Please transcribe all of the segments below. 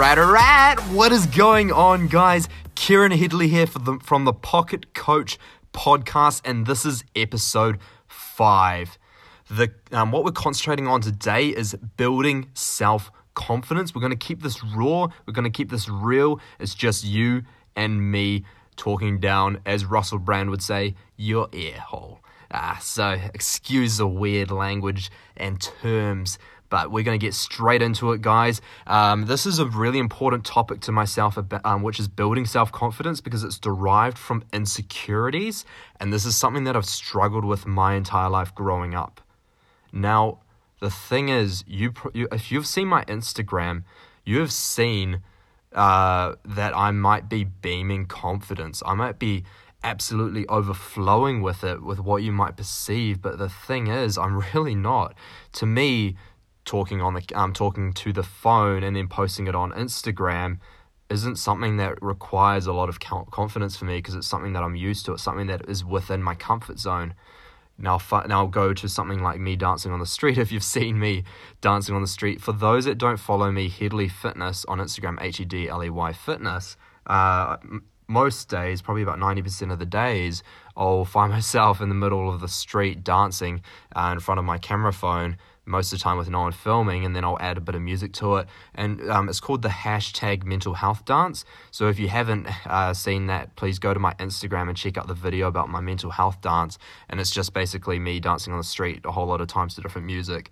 right, all right. What is going on, guys? Kieran Headley here the, from the Pocket Coach podcast, and this is episode five. The um, what we're concentrating on today is building self confidence. We're going to keep this raw. We're going to keep this real. It's just you and me talking down, as Russell Brand would say, your ear hole. Ah, so excuse the weird language and terms but we're going to get straight into it, guys. Um, this is a really important topic to myself, um, which is building self confidence because it's derived from insecurities. And this is something that I've struggled with my entire life growing up. Now, the thing is, you, you if you've seen my Instagram, you have seen uh, that I might be beaming confidence. I might be absolutely overflowing with it, with what you might perceive. But the thing is, I'm really not. To me, talking on the um, talking to the phone and then posting it on Instagram isn't something that requires a lot of confidence for me because it's something that I'm used to. It's something that is within my comfort zone. Now, now I'll go to something like me dancing on the street. If you've seen me dancing on the street, for those that don't follow me, Headley Fitness on Instagram, H E D L E Y Fitness. Uh, most days, probably about 90% of the days, I'll find myself in the middle of the street dancing uh, in front of my camera phone most of the time with no one filming, and then I'll add a bit of music to it. And um, it's called the hashtag mental health dance. So if you haven't uh, seen that, please go to my Instagram and check out the video about my mental health dance. And it's just basically me dancing on the street a whole lot of times to different music.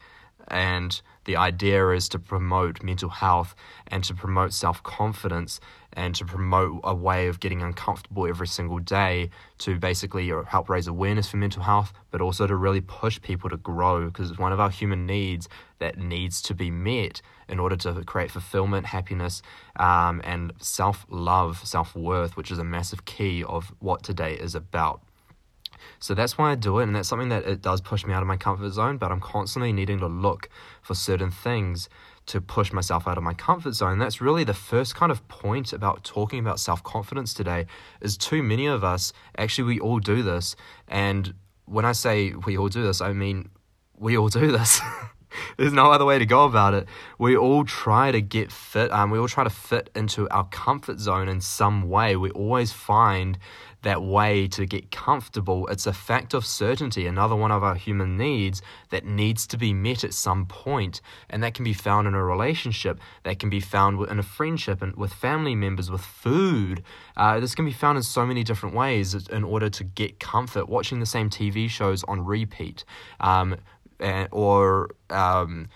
And the idea is to promote mental health and to promote self confidence and to promote a way of getting uncomfortable every single day to basically help raise awareness for mental health, but also to really push people to grow because it's one of our human needs that needs to be met in order to create fulfillment, happiness, um, and self love, self worth, which is a massive key of what today is about. So that's why I do it, and that's something that it does push me out of my comfort zone, but I'm constantly needing to look for certain things to push myself out of my comfort zone. That's really the first kind of point about talking about self confidence today. Is too many of us actually we all do this, and when I say we all do this, I mean we all do this. There's no other way to go about it. We all try to get fit. Um, we all try to fit into our comfort zone in some way. We always find that way to get comfortable. It's a fact of certainty, another one of our human needs that needs to be met at some point, and that can be found in a relationship, that can be found in a friendship, and with family members, with food. Uh, this can be found in so many different ways in order to get comfort. Watching the same TV shows on repeat, um, or um,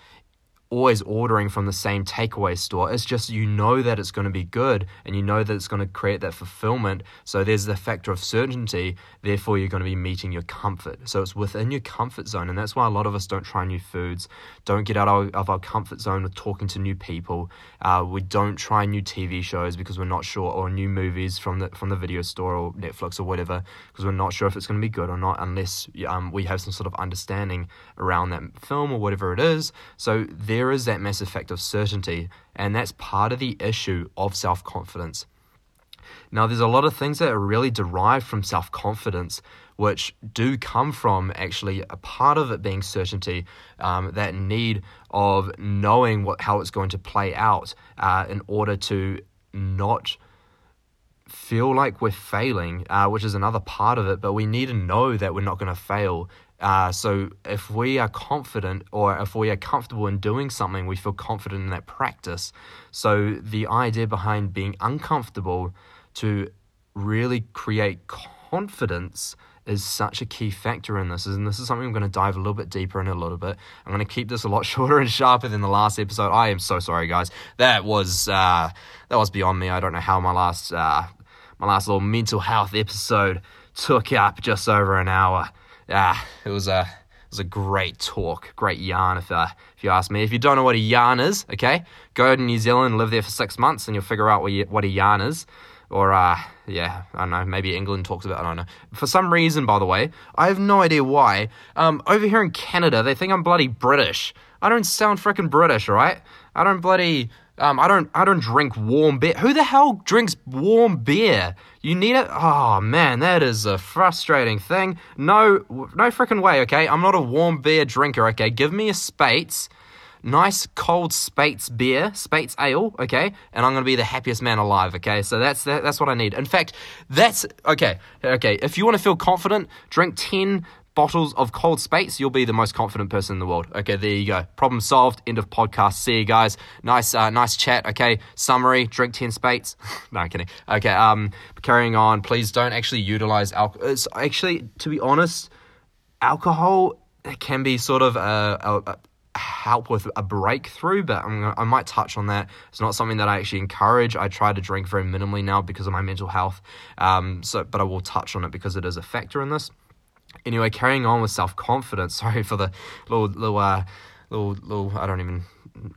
always ordering from the same takeaway store. It's just you know that it's going to be good and you know that it's going to create that fulfillment. So there's the factor of certainty. Therefore, you're going to be meeting your comfort. So it's within your comfort zone. And that's why a lot of us don't try new foods, don't get out of our comfort zone with talking to new people. Uh, we don't try new TV shows because we're not sure, or new movies from the, from the video store or Netflix or whatever, because we're not sure if it's going to be good or not unless um, we have some sort of understanding around that film or whatever it is. So there there is that massive factor of certainty, and that's part of the issue of self confidence. Now, there's a lot of things that are really derived from self confidence, which do come from actually a part of it being certainty, um, that need of knowing what how it's going to play out uh, in order to not feel like we're failing, uh, which is another part of it. But we need to know that we're not going to fail uh, so if we are confident or if we are comfortable in doing something, we feel confident in that practice. So the idea behind being uncomfortable to really create confidence is such a key factor in this. And this is something I'm going to dive a little bit deeper in a little bit. I'm going to keep this a lot shorter and sharper than the last episode. I am so sorry, guys. That was uh, that was beyond me. I don't know how my last uh, my last little mental health episode took up just over an hour ah, it was a it was a great talk, great yarn. If uh, if you ask me, if you don't know what a yarn is, okay, go to New Zealand and live there for six months, and you'll figure out what you, what a yarn is. Or uh, yeah, I don't know. Maybe England talks about. I don't know. For some reason, by the way, I have no idea why. Um, over here in Canada, they think I'm bloody British. I don't sound freaking British, right? I don't bloody um, I don't I don't drink warm beer. Who the hell drinks warm beer? You need it. Oh man, that is a frustrating thing. No, no freaking way. Okay, I'm not a warm beer drinker. Okay, give me a Speight's. nice cold Speight's beer, Speight's ale, okay, and I'm gonna be the happiest man alive, okay. So that's that, that's what I need. In fact, that's okay. Okay, if you want to feel confident, drink ten bottles of cold Speight's, you'll be the most confident person in the world. Okay, there you go. Problem solved. End of podcast. See you guys. Nice, uh, nice chat. Okay, summary: drink ten Speight's. no, I'm kidding. Okay, um, carrying on. Please don't actually utilize alcohol. It's actually, to be honest, alcohol can be sort of a, a, a help with a breakthrough, but gonna, i might touch on that. It's not something that I actually encourage. I try to drink very minimally now because of my mental health. Um, so, but I will touch on it because it is a factor in this. Anyway, carrying on with self confidence. Sorry for the little little uh, little little. I don't even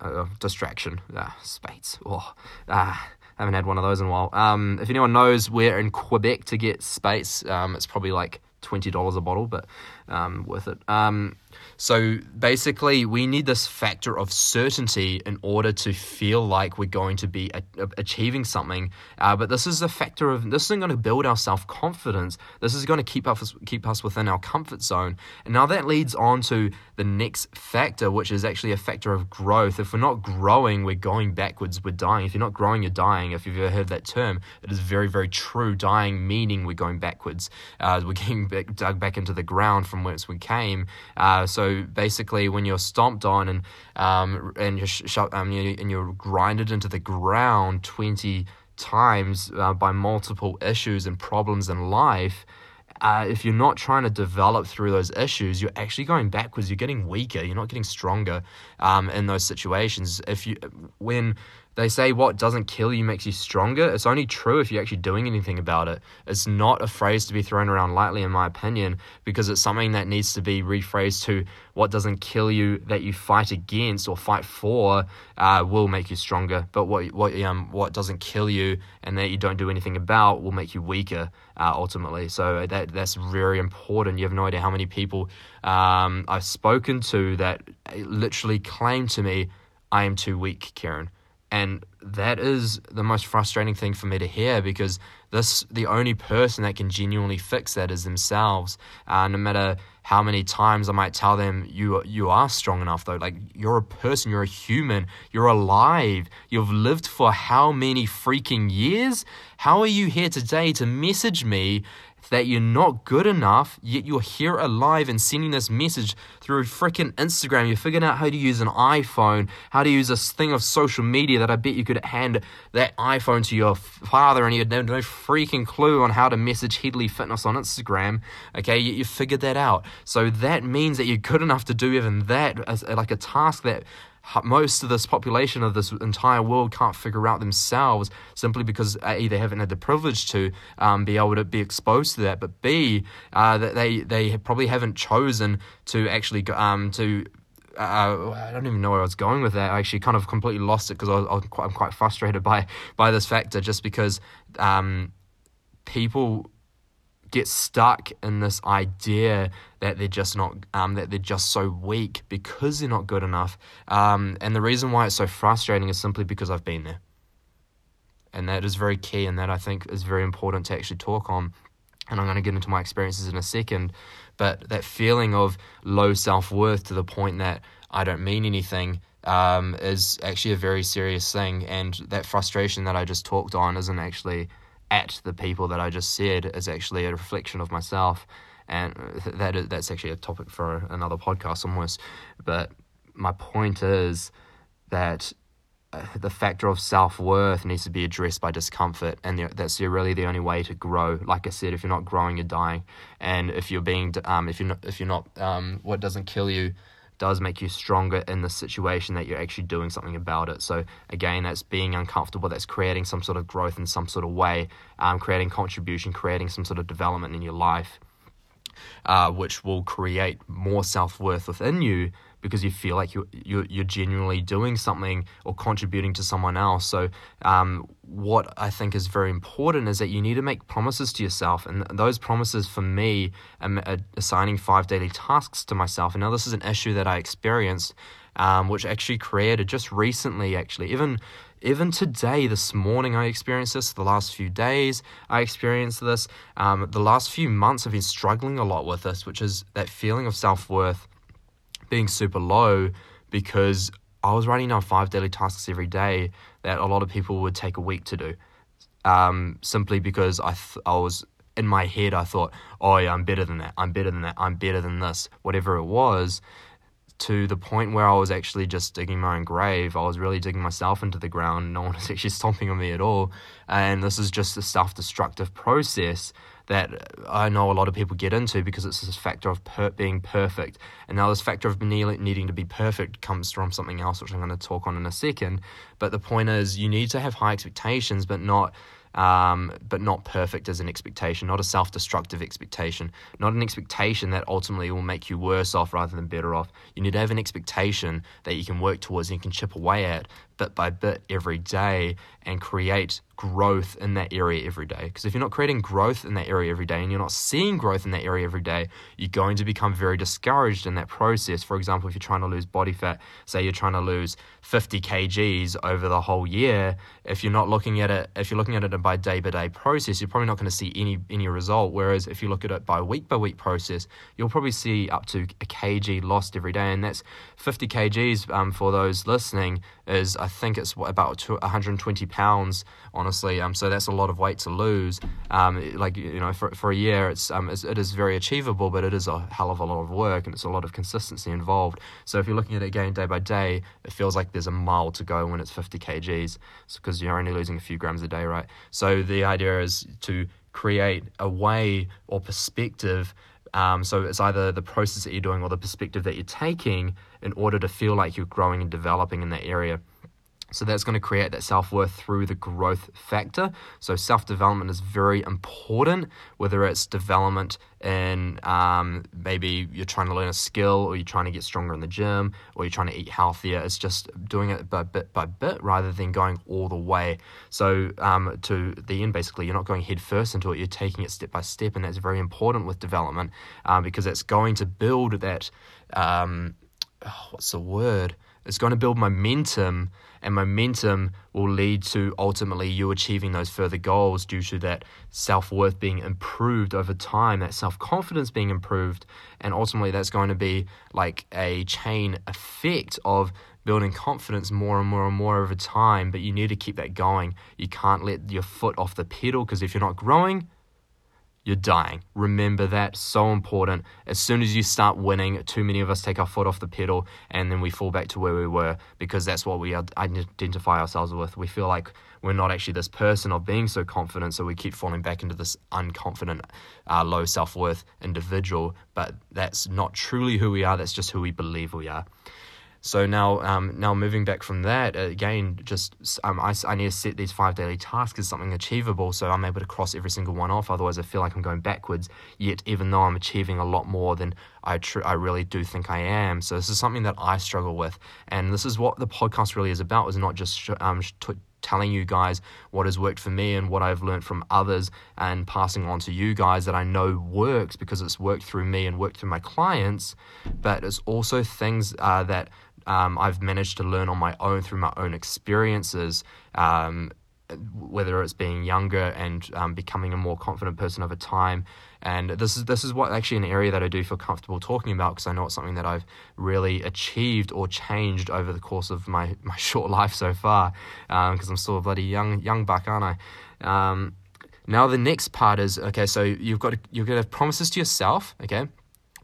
uh, distraction. Uh, Speight's. Oh, uh, haven't had one of those in a while. Um, if anyone knows where in Quebec to get Speight's, um, it's probably like twenty dollars a bottle, but um, worth it. Um, so basically, we need this factor of certainty in order to feel like we're going to be a- achieving something. Uh, but this is a factor of this isn't going to build our self confidence. This is going to keep us keep us within our comfort zone. And now that leads on to the next factor, which is actually a factor of growth. If we're not growing, we're going backwards. We're dying. If you're not growing, you're dying. If you've ever heard that term, it is very very true. Dying meaning we're going backwards. Uh, we're getting back, dug back into the ground from whence we came. Uh, so basically, when you're stomped on and um, and you're sh- um, and you're grinded into the ground twenty times uh, by multiple issues and problems in life. Uh, if you're not trying to develop through those issues, you're actually going backwards. You're getting weaker. You're not getting stronger um, in those situations. If you, when they say what doesn't kill you makes you stronger. It's only true if you're actually doing anything about it. It's not a phrase to be thrown around lightly, in my opinion, because it's something that needs to be rephrased to what doesn't kill you that you fight against or fight for uh, will make you stronger. But what what um what doesn't kill you and that you don't do anything about will make you weaker uh, ultimately. So that that's very important. You have no idea how many people um, I've spoken to that literally claim to me, "I am too weak, Kieran." And that is the most frustrating thing for me to hear because this the only person that can genuinely fix that is themselves. Uh, no matter how many times I might tell them you you are strong enough though, like you're a person, you're a human, you're alive, you've lived for how many freaking years? How are you here today to message me that you're not good enough, yet you're here alive and sending this message through freaking Instagram. You're figuring out how to use an iPhone, how to use this thing of social media that I bet you could hand that iPhone to your father and you had no, no freaking clue on how to message Headley Fitness on Instagram. Okay, you, you figured that out. So that means that you're good enough to do even that as like a task that most of this population of this entire world can't figure out themselves simply because a they haven't had the privilege to um, be able to be exposed to that, but b uh, that they they probably haven't chosen to actually um, to uh, I don't even know where I was going with that. I actually kind of completely lost it because I am quite, quite, frustrated by by this factor, just because um, people get stuck in this idea that they're just not um, that they're just so weak because they're not good enough. Um, and the reason why it's so frustrating is simply because i've been there. And that is very key and that i think is very important to actually talk on. And i'm going to get into my experiences in a second but that feeling of low self-worth to the point that i don't mean anything um, is actually a very serious thing. And that frustration that i just talked on isn't actually at the people that I just said is actually a reflection of myself, and that is, that's actually a topic for another podcast almost. But my point is that uh, the factor of self worth needs to be addressed by discomfort, and that's really the only way to grow. Like I said, if you're not growing, you're dying, and if you're being, um, if you're not, if you're not, um, what doesn't kill you does make you stronger in the situation that you're actually doing something about it. So again, that's being uncomfortable. That's creating some sort of growth in some sort of way, um, creating contribution, creating some sort of development in your life, uh, which will create more self worth within you because you feel like you're, you're, you're genuinely doing something or contributing to someone else. So, um, what I think is very important is that you need to make promises to yourself. And those promises for me, are assigning five daily tasks to myself. And now, this is an issue that I experienced, um, which actually created just recently, actually, even even today, this morning, I experienced this. The last few days, I experienced this. Um, the last few months, I've been struggling a lot with this, which is that feeling of self worth being super low because I was writing down five daily tasks every day that a lot of people would take a week to do. Um, simply because I th- I was in my head I thought, oh yeah, I'm better than that. I'm better than that. I'm better than this. Whatever it was, to the point where I was actually just digging my own grave. I was really digging myself into the ground. No one was actually stomping on me at all. And this is just a self destructive process that I know a lot of people get into because it's this factor of per- being perfect. And now, this factor of needing to be perfect comes from something else, which I'm going to talk on in a second. But the point is, you need to have high expectations, but not um, but not perfect as an expectation, not a self destructive expectation, not an expectation that ultimately will make you worse off rather than better off. You need to have an expectation that you can work towards and you can chip away at bit by bit every day and create growth in that area every day. Because if you're not creating growth in that area every day and you're not seeing growth in that area every day, you're going to become very discouraged in that process. For example, if you're trying to lose body fat, say you're trying to lose 50 kgs over the whole year, if you're not looking at it, if you're looking at it by day by day process, you're probably not going to see any any result. Whereas if you look at it by week by week process, you'll probably see up to a kg lost every day, and that's 50 kgs um, for those listening is I think it's about 120 pounds, honestly. Um, so that's a lot of weight to lose. Um, like you know, for, for a year, it's um, it's, it is very achievable, but it is a hell of a lot of work and it's a lot of consistency involved. So if you're looking at it again day by day, it feels like there's a mile to go when it's 50 kgs, because you're only losing a few grams a day, right? So the idea is to create a way or perspective um, so it's either the process that you're doing or the perspective that you're taking in order to feel like you're growing and developing in that area. So that's going to create that self worth through the growth factor. So self development is very important, whether it's development in um, maybe you're trying to learn a skill or you're trying to get stronger in the gym or you're trying to eat healthier. It's just doing it by bit by bit rather than going all the way. So um, to the end, basically, you're not going head first into it, you're taking it step by step. And that's very important with development um, because it's going to build that. Um, oh, what's the word? It's going to build momentum and momentum will lead to ultimately you achieving those further goals due to that self worth being improved over time, that self confidence being improved, and ultimately that's going to be like a chain effect of building confidence more and more and more over time. But you need to keep that going. You can't let your foot off the pedal because if you're not growing, you're dying. Remember that, so important. As soon as you start winning, too many of us take our foot off the pedal and then we fall back to where we were because that's what we identify ourselves with. We feel like we're not actually this person of being so confident, so we keep falling back into this unconfident, uh, low self worth individual. But that's not truly who we are, that's just who we believe we are. So now, um, now moving back from that, again, just um, I, I need to set these five daily tasks as something achievable, so I'm able to cross every single one off. Otherwise, I feel like I'm going backwards. Yet, even though I'm achieving a lot more than I tr- I really do think I am. So this is something that I struggle with, and this is what the podcast really is about. Is not just sh- um, t- telling you guys what has worked for me and what I've learned from others and passing on to you guys that I know works because it's worked through me and worked through my clients, but it's also things uh, that um, I've managed to learn on my own through my own experiences. Um, whether it's being younger and um, becoming a more confident person over time, and this is this is what actually an area that I do feel comfortable talking about because I know it's something that I've really achieved or changed over the course of my, my short life so far. Because um, I'm still a bloody young young buck, aren't I? Um, now the next part is okay. So you've got to, you've got to have promises to yourself. Okay,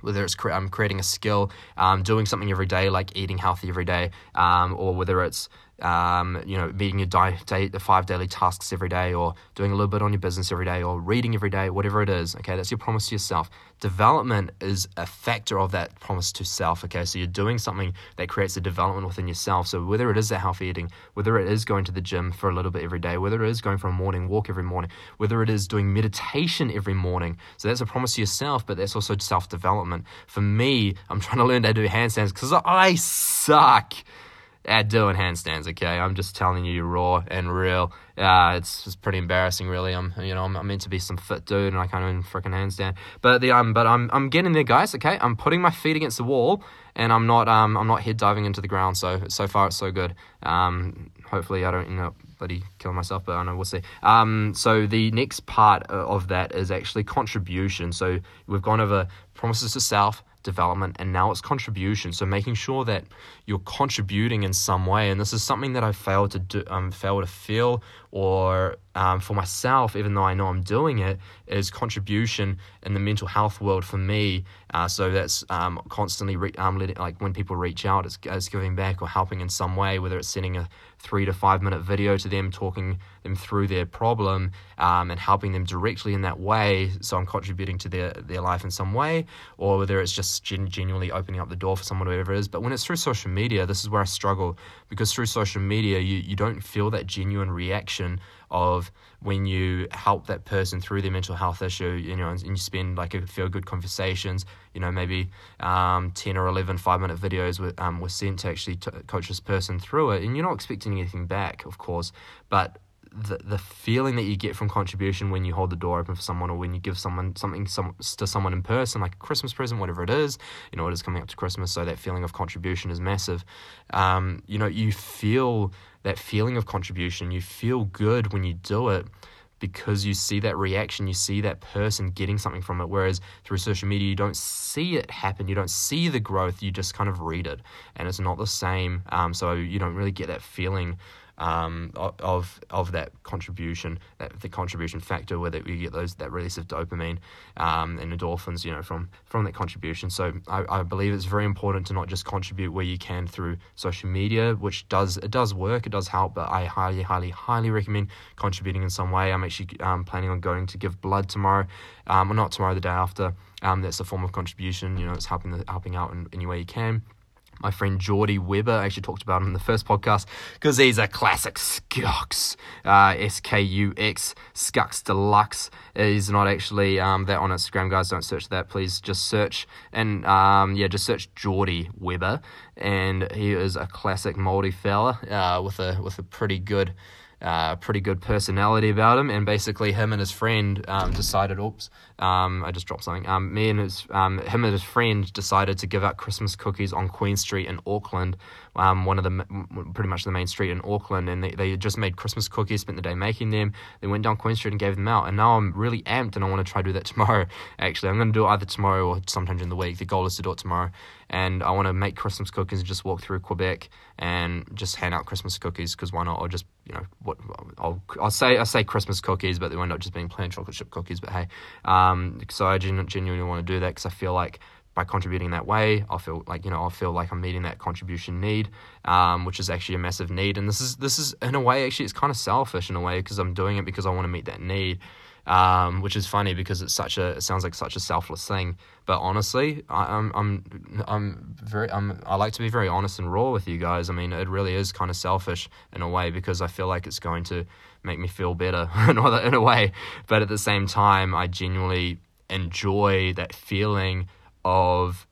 whether it's cre- um, creating a skill, um, doing something every day like eating healthy every day, um, or whether it's um, you know, meeting your di- day, the five daily tasks every day, or doing a little bit on your business every day, or reading every day, whatever it is. Okay, that's your promise to yourself. Development is a factor of that promise to self. Okay, so you're doing something that creates a development within yourself. So whether it is that healthy eating, whether it is going to the gym for a little bit every day, whether it is going for a morning walk every morning, whether it is doing meditation every morning. So that's a promise to yourself, but that's also self development. For me, I'm trying to learn to do handstands because I suck at doing handstands. Okay, I'm just telling you you're raw and real. Uh, it's just pretty embarrassing, really. I'm you know I'm, I'm, meant to be some fit dude, and I can't even freaking handstand. But the um, but I'm I'm getting there, guys. Okay, I'm putting my feet against the wall, and I'm not um I'm not head diving into the ground. So so far it's so good. Um, hopefully I don't end up bloody killing myself, but I know we'll see. Um, so the next part of that is actually contribution. So we've gone over promises to self development, and now it's contribution. So making sure that you're contributing in some way, and this is something that I failed to do, um, fail to feel, or um, for myself, even though I know I'm doing it, is contribution in the mental health world for me. Uh, so that's um, constantly re- um, letting, like when people reach out, it's, it's giving back or helping in some way, whether it's sending a three to five minute video to them, talking them through their problem, um, and helping them directly in that way. So I'm contributing to their their life in some way, or whether it's just gen- genuinely opening up the door for someone, whatever it is. But when it's through social media, this is where I struggle because through social media, you you don't feel that genuine reaction of when you help that person through their mental health issue, you know, and you spend like a feel good conversations, you know, maybe um, 10 or 11 five minute videos were, um, were sent to actually t- coach this person through it. And you're not expecting anything back, of course, but the the feeling that you get from contribution when you hold the door open for someone or when you give someone something some, to someone in person like a christmas present whatever it is you know it is coming up to christmas so that feeling of contribution is massive um, you know you feel that feeling of contribution. You feel good when you do it because you see that reaction, you see that person getting something from it. Whereas through social media, you don't see it happen, you don't see the growth, you just kind of read it, and it's not the same. Um, so you don't really get that feeling um, of of that contribution, that the contribution factor, where you get those that release of dopamine um, and endorphins, you know, from from that contribution. So I, I, believe it's very important to not just contribute where you can through social media, which does it does work, it does help, but I highly, highly, highly recommend contributing in some way. I'm actually um, planning on going to give blood tomorrow, um, or not tomorrow, the day after. Um, that's a form of contribution. You know, it's helping the, helping out in any way you can my friend Geordie Weber. I actually talked about him in the first podcast because he's a classic Skux, uh, S K U X, Skux Deluxe. He's not actually um, that on Instagram, guys. Don't search that, please. Just search and um, yeah, just search Geordie Weber, and he is a classic Maori fella uh, with a with a pretty good uh, pretty good personality about him, and basically him and his friend um, decided. Oops, um, I just dropped something. Um, me and his um, him and his friend decided to give out Christmas cookies on Queen Street in Auckland, um, one of the pretty much the main street in Auckland, and they, they just made Christmas cookies, spent the day making them. They went down Queen Street and gave them out, and now I'm really amped, and I want to try to do that tomorrow. Actually, I'm going to do it either tomorrow or sometime during the week. The goal is to do it tomorrow, and I want to make Christmas cookies and just walk through Quebec and just hand out Christmas cookies because why not? Or just you know what I'll I'll say I say Christmas cookies, but they end up just being plain chocolate chip cookies. But hey, um, so I genuinely want to do that because I feel like by contributing that way, I feel like you know I feel like I'm meeting that contribution need, um, which is actually a massive need. And this is this is in a way actually it's kind of selfish in a way because I'm doing it because I want to meet that need, um, which is funny because it's such a it sounds like such a selfless thing. But honestly, I, I'm I'm I'm very I'm I like to be very honest and raw with you guys. I mean, it really is kind of selfish in a way because I feel like it's going to make me feel better in a way. But at the same time, I genuinely enjoy that feeling of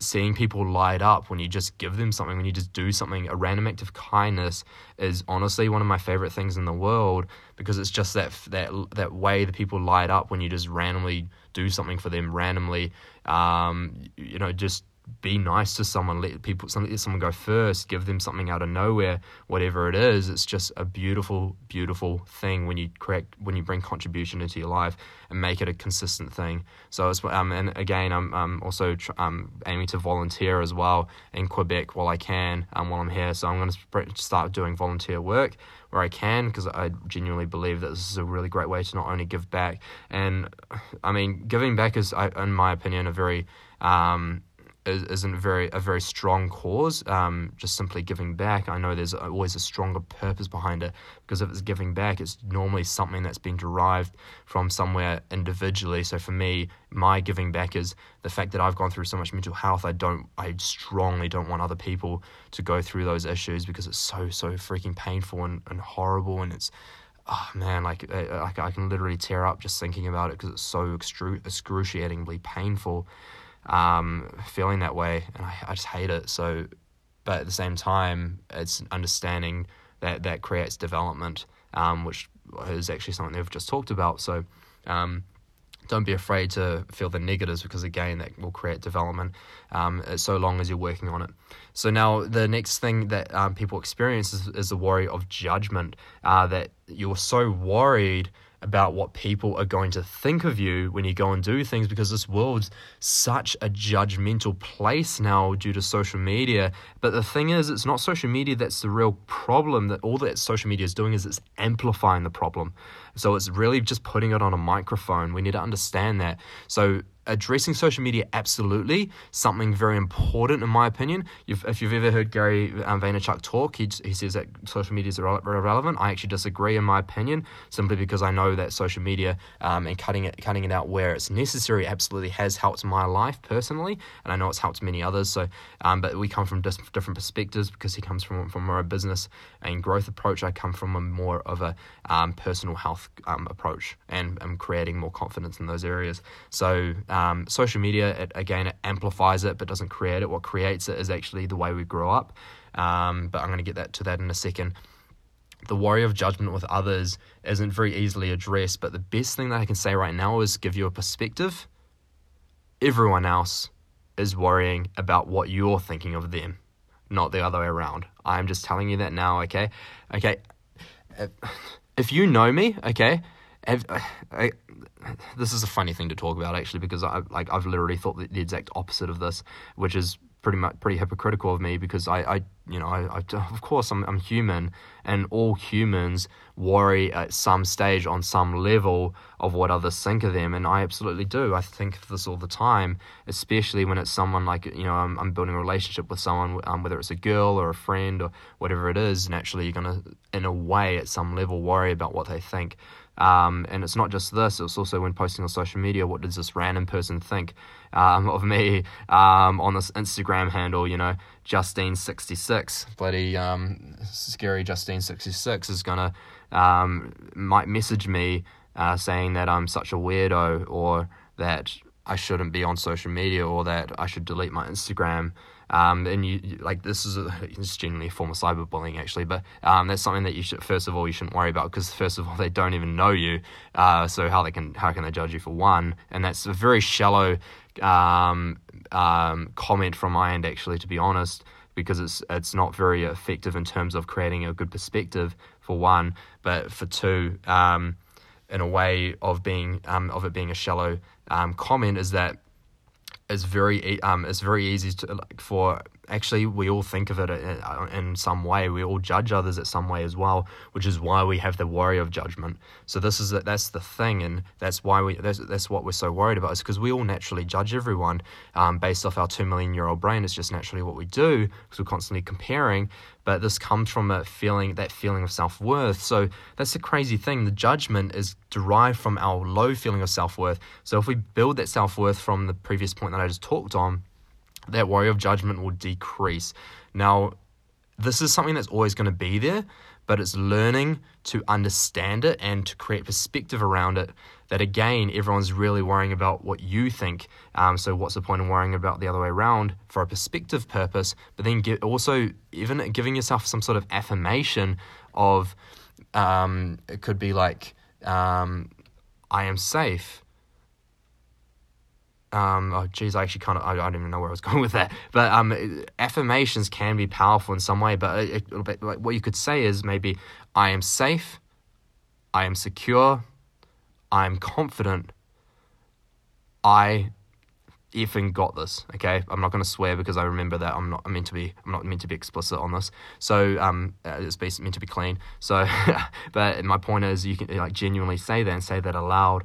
seeing people light up when you just give them something, when you just do something, a random act of kindness is honestly one of my favorite things in the world because it's just that that that way that people light up when you just randomly do something for them randomly. Um, you know, just be nice to someone, let people let someone go first, give them something out of nowhere, whatever it is. It's just a beautiful, beautiful thing when you create when you bring contribution into your life and make it a consistent thing. So it's um and again I'm um also tr- um aiming to volunteer as well in Quebec while I can um while I'm here. So I'm going to start doing volunteer work where I can because I genuinely believe that this is a really great way to not only give back and I mean giving back is I, in my opinion a very um isn't very a very strong cause. Um, just simply giving back, I know there's always a stronger purpose behind it because if it's giving back, it's normally something that's been derived from somewhere individually. So for me, my giving back is the fact that I've gone through so much mental health. I don't, I strongly don't want other people to go through those issues because it's so so freaking painful and, and horrible, and it's oh man, like, like I can literally tear up just thinking about it because it's so excru- excruciatingly painful um, feeling that way, and I, I just hate it. So, but at the same time, it's understanding that that creates development, um, which is actually something they've just talked about. So, um, don't be afraid to feel the negatives because again that will create development um, so long as you're working on it so now the next thing that um, people experience is, is the worry of judgment uh, that you're so worried about what people are going to think of you when you go and do things because this world's such a judgmental place now due to social media. But the thing is, it's not social media that's the real problem. That all that social media is doing is it's amplifying the problem. So it's really just putting it on a microphone. We need to understand that. So addressing social media absolutely. Something very important in my opinion. You've, if you've ever heard gary um, vaynerchuk talk he, he says that social media is irrelevant. I actually disagree in my opinion simply because i know that social media um, and cutting it cutting it out where it's necessary absolutely has helped my life personally and i know it's helped many others. So um, but we come from dis- different perspectives because he comes from from a business and growth approach. I come from a more of a um, personal health um, approach and, and creating more confidence in those areas. So um, social media, it, again, it amplifies it but doesn't create it. What creates it is actually the way we grow up. Um, but I'm going to get that to that in a second. The worry of judgment with others isn't very easily addressed, but the best thing that I can say right now is give you a perspective. Everyone else is worrying about what you're thinking of them, not the other way around. I'm just telling you that now, okay? Okay. If you know me, okay, I, this is a funny thing to talk about actually because I like I've literally thought the, the exact opposite of this, which is pretty much pretty hypocritical of me because I, I you know I, I, of course I'm, I'm human and all humans worry at some stage on some level of what others think of them and I absolutely do. I think of this all the time especially when it's someone like you know I'm, I'm building a relationship with someone um, whether it's a girl or a friend or whatever it is naturally you're gonna in a way at some level worry about what they think um, and it's not just this, it's also when posting on social media, what does this random person think um, of me um, on this Instagram handle, you know, Justine66, bloody um, scary Justine66 is to, um, might message me uh, saying that I'm such a weirdo or that I shouldn't be on social media or that I should delete my Instagram. Um, and you, like this is a, it's generally a form of cyberbullying actually, but um, that's something that you should first of all you shouldn't worry about because first of all they don't even know you, uh, so how they can how can they judge you for one? And that's a very shallow um, um comment from my end actually, to be honest, because it's it's not very effective in terms of creating a good perspective for one, but for two, um, in a way of being um, of it being a shallow comment is that it's very um, it's very easy to like for actually we all think of it uh, in some way. We all judge others at some way as well which is why we have the worry of judgment. So this is that's the thing and that's why we that's, that's what we're so worried about is because we all naturally judge everyone um, based off our two million year old brain. It's just naturally what we do because we're constantly comparing but this comes from a feeling that feeling of self-worth. So that's the crazy thing. The judgment is derived from our low feeling of self-worth. So if we build that self-worth from the previous point that i just talked on that worry of judgment will decrease. Now, this is something that's always going to be there, but it's learning to understand it and to create perspective around it. That again, everyone's really worrying about what you think. Um, so, what's the point of worrying about the other way around for a perspective purpose? But then get also even giving yourself some sort of affirmation of um, it could be like, um, I am safe um, oh geez, I actually kind of I, I, don't even know where I was going with that. But um, affirmations can be powerful in some way. But it, it, like what you could say is maybe I am safe, I am secure, I am confident, I effing got this. Okay, I'm not going to swear because I remember that I'm not I'm meant to be I'm not meant to be explicit on this. So um, uh, it's basically meant to be clean. So, but my point is you can like genuinely say that and say that aloud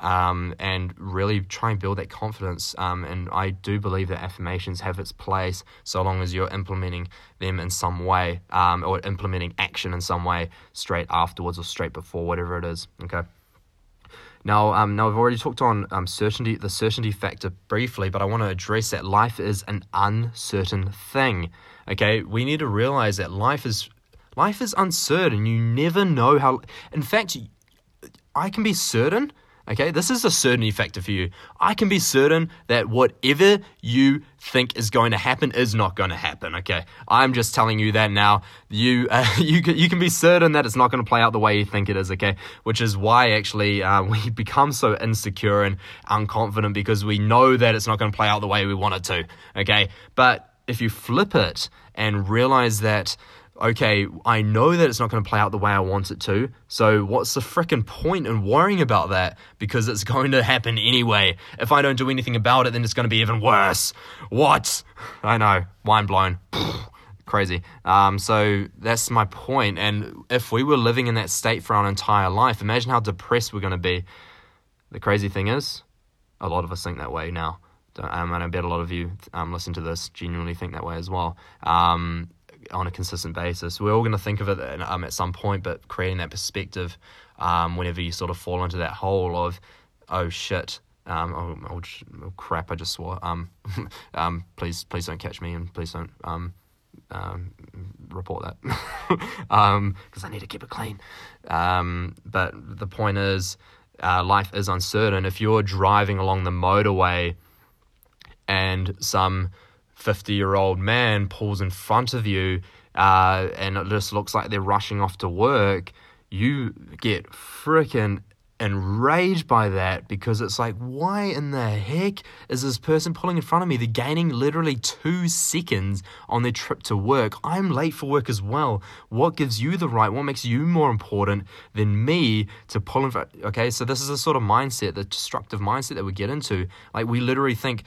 um, and really try and build that confidence. Um, and I do believe that affirmations have its place so long as you're implementing them in some way um, or implementing action in some way straight afterwards or straight before, whatever it is. Okay. Now, um, now I've already talked on um, certainty, the certainty factor briefly, but I want to address that life is an uncertain thing. Okay, we need to realize that life is life is uncertain. You never know how. In fact, I can be certain Okay, this is a certainty factor for you. I can be certain that whatever you think is going to happen is not going to happen. Okay, I'm just telling you that now. You uh, you can, you can be certain that it's not going to play out the way you think it is. Okay, which is why actually uh, we become so insecure and unconfident because we know that it's not going to play out the way we want it to. Okay, but if you flip it and realize that okay, I know that it's not going to play out the way I want it to. So what's the freaking point in worrying about that? Because it's going to happen anyway. If I don't do anything about it, then it's going to be even worse. What? I know, mind blown. Crazy. Um, so that's my point. And if we were living in that state for our entire life, imagine how depressed we're going to be. The crazy thing is, a lot of us think that way now. Um, and I bet a lot of you um, listen to this genuinely think that way as well. Um, on a consistent basis. We're all going to think of it um, at some point, but creating that perspective um, whenever you sort of fall into that hole of, oh shit, um, oh, oh, oh crap, I just swore. Um, um, please, please don't catch me, and please don't um, um, report that because um, I need to keep it clean. Um, but the point is, uh, life is uncertain. If you're driving along the motorway and some 50 year old man pulls in front of you uh, and it just looks like they're rushing off to work, you get freaking enraged by that because it's like, why in the heck is this person pulling in front of me? They're gaining literally two seconds on their trip to work. I'm late for work as well. What gives you the right? What makes you more important than me to pull in front? Okay, so this is a sort of mindset, the destructive mindset that we get into. Like, we literally think,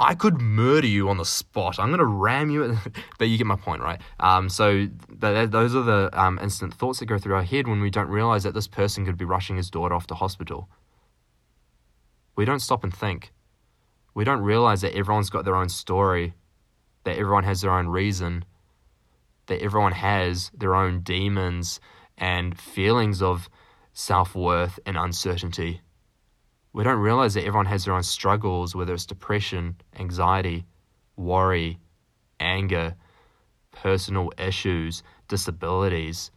I could murder you on the spot. I'm going to ram you. but you get my point, right? Um, so those are the um, instant thoughts that go through our head when we don't realize that this person could be rushing his daughter off to hospital. We don't stop and think. We don't realize that everyone's got their own story, that everyone has their own reason, that everyone has their own demons and feelings of self worth and uncertainty we don't realize that everyone has their own struggles, whether it's depression, anxiety, worry, anger, personal issues, disabilities,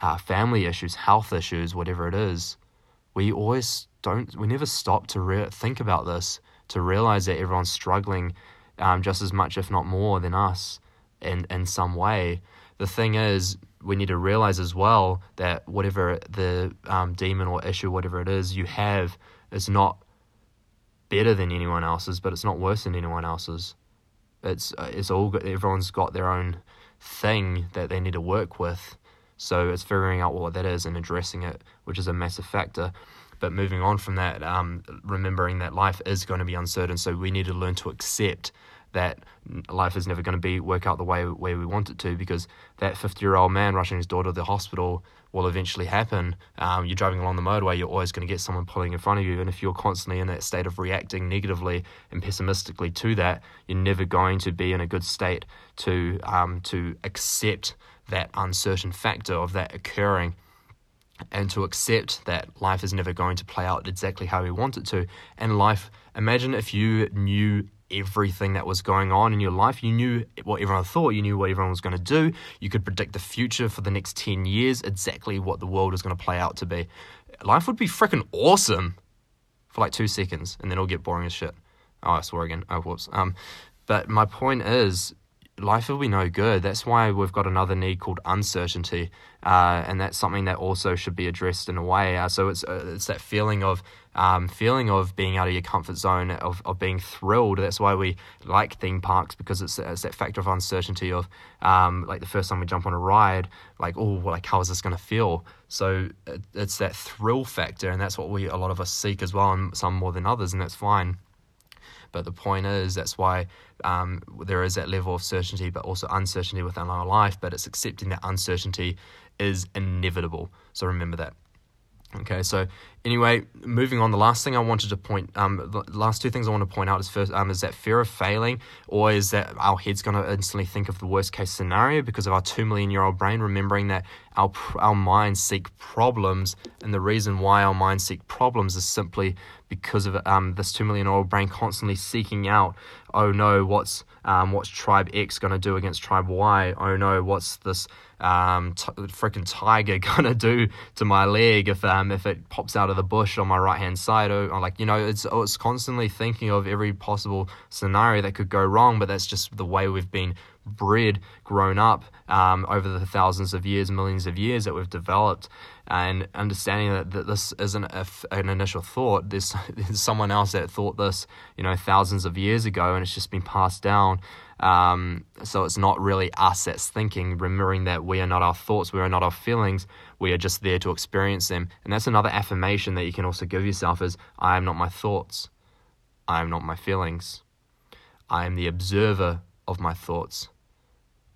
uh, family issues, health issues, whatever it is. We always don't, we never stop to re- think about this, to realize that everyone's struggling um, just as much, if not more, than us in, in some way. The thing is, we need to realize as well that whatever the um, demon or issue, whatever it is, you have it's not better than anyone else's, but it's not worse than anyone else's. It's uh, it's all everyone's got their own thing that they need to work with. So it's figuring out what that is and addressing it, which is a massive factor. But moving on from that, um, remembering that life is going to be uncertain, so we need to learn to accept that life is never going to be work out the way way we want it to because that 50 year old man rushing his daughter to the hospital will eventually happen. Um, you're driving along the motorway, you're always going to get someone pulling in front of you. And if you're constantly in that state of reacting negatively and pessimistically to that, you're never going to be in a good state to, um, to accept that uncertain factor of that occurring and to accept that life is never going to play out exactly how we want it to. And life, imagine if you knew everything that was going on in your life. You knew what everyone thought, you knew what everyone was going to do. You could predict the future for the next 10 years, exactly what the world is going to play out to be. Life would be freaking awesome for like two seconds, and then it'll get boring as shit. Oh, I swore again. Oh, whoops. Um, but my point is, life will be no good. That's why we've got another need called uncertainty, uh, and that's something that also should be addressed in a way. Uh, so it's uh, it's that feeling of um, feeling of being out of your comfort zone, of, of being thrilled. That's why we like theme parks because it's, it's that factor of uncertainty of um, like the first time we jump on a ride, like oh, like how is this going to feel? So it, it's that thrill factor, and that's what we a lot of us seek as well, and some more than others, and that's fine. But the point is, that's why um, there is that level of certainty, but also uncertainty within our life. But it's accepting that uncertainty is inevitable. So remember that. Okay, so anyway, moving on. The last thing I wanted to point, um, the last two things I want to point out is first, um, is that fear of failing, or is that our head's going to instantly think of the worst case scenario because of our two million year old brain, remembering that our our minds seek problems, and the reason why our minds seek problems is simply because of um, this two million year old brain constantly seeking out, oh no, what's um, what's tribe X going to do against tribe Y? Oh no, what's this um, t- freaking tiger gonna do to my leg if um, if it pops out of the bush on my right hand side? Or, or, like you know, it's it's constantly thinking of every possible scenario that could go wrong. But that's just the way we've been bred, grown up um, over the thousands of years, millions of years that we've developed. And understanding that, that this isn't an initial thought. There's, there's someone else that thought this, you know, thousands of years ago, and it's just been passed down. Um, so it's not really us that's thinking, remembering that we are not our thoughts, we are not our feelings, we are just there to experience them. And that's another affirmation that you can also give yourself is I am not my thoughts. I am not my feelings. I am the observer of my thoughts.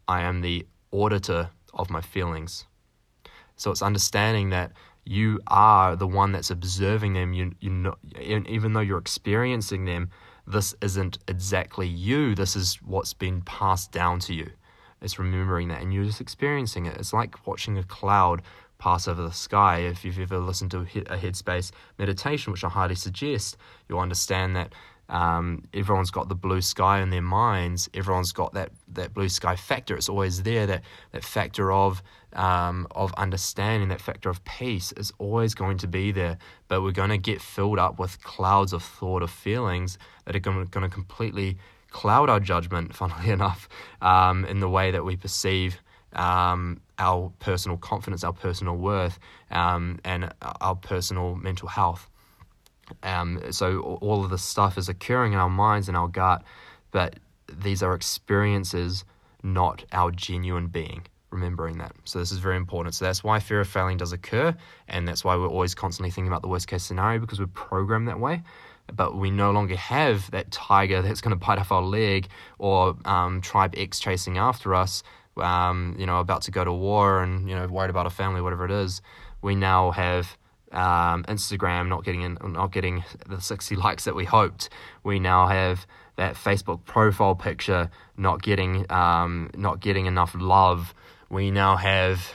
I am the auditor of my feelings. So it's understanding that you are the one that's observing them. You, you know, even though you're experiencing them, this isn't exactly you. This is what's been passed down to you. It's remembering that, and you're just experiencing it. It's like watching a cloud pass over the sky. If you've ever listened to a Headspace meditation, which I highly suggest, you'll understand that um, everyone's got the blue sky in their minds. Everyone's got that, that blue sky factor. It's always there. That that factor of um, of understanding, that factor of peace is always going to be there. But we're going to get filled up with clouds of thought, of feelings that are going to completely cloud our judgment. Funnily enough, um, in the way that we perceive um, our personal confidence, our personal worth, um, and our personal mental health. Um, so all of this stuff is occurring in our minds and our gut, but these are experiences, not our genuine being. Remembering that. So this is very important. So that's why fear of failing does occur, and that's why we're always constantly thinking about the worst case scenario because we're programmed that way. But we no longer have that tiger that's going to bite off our leg or um, tribe X chasing after us. Um, you know, about to go to war and you know worried about a family, whatever it is. We now have um, Instagram not getting in, not getting the 60 likes that we hoped. We now have that Facebook profile picture not getting um, not getting enough love. We now have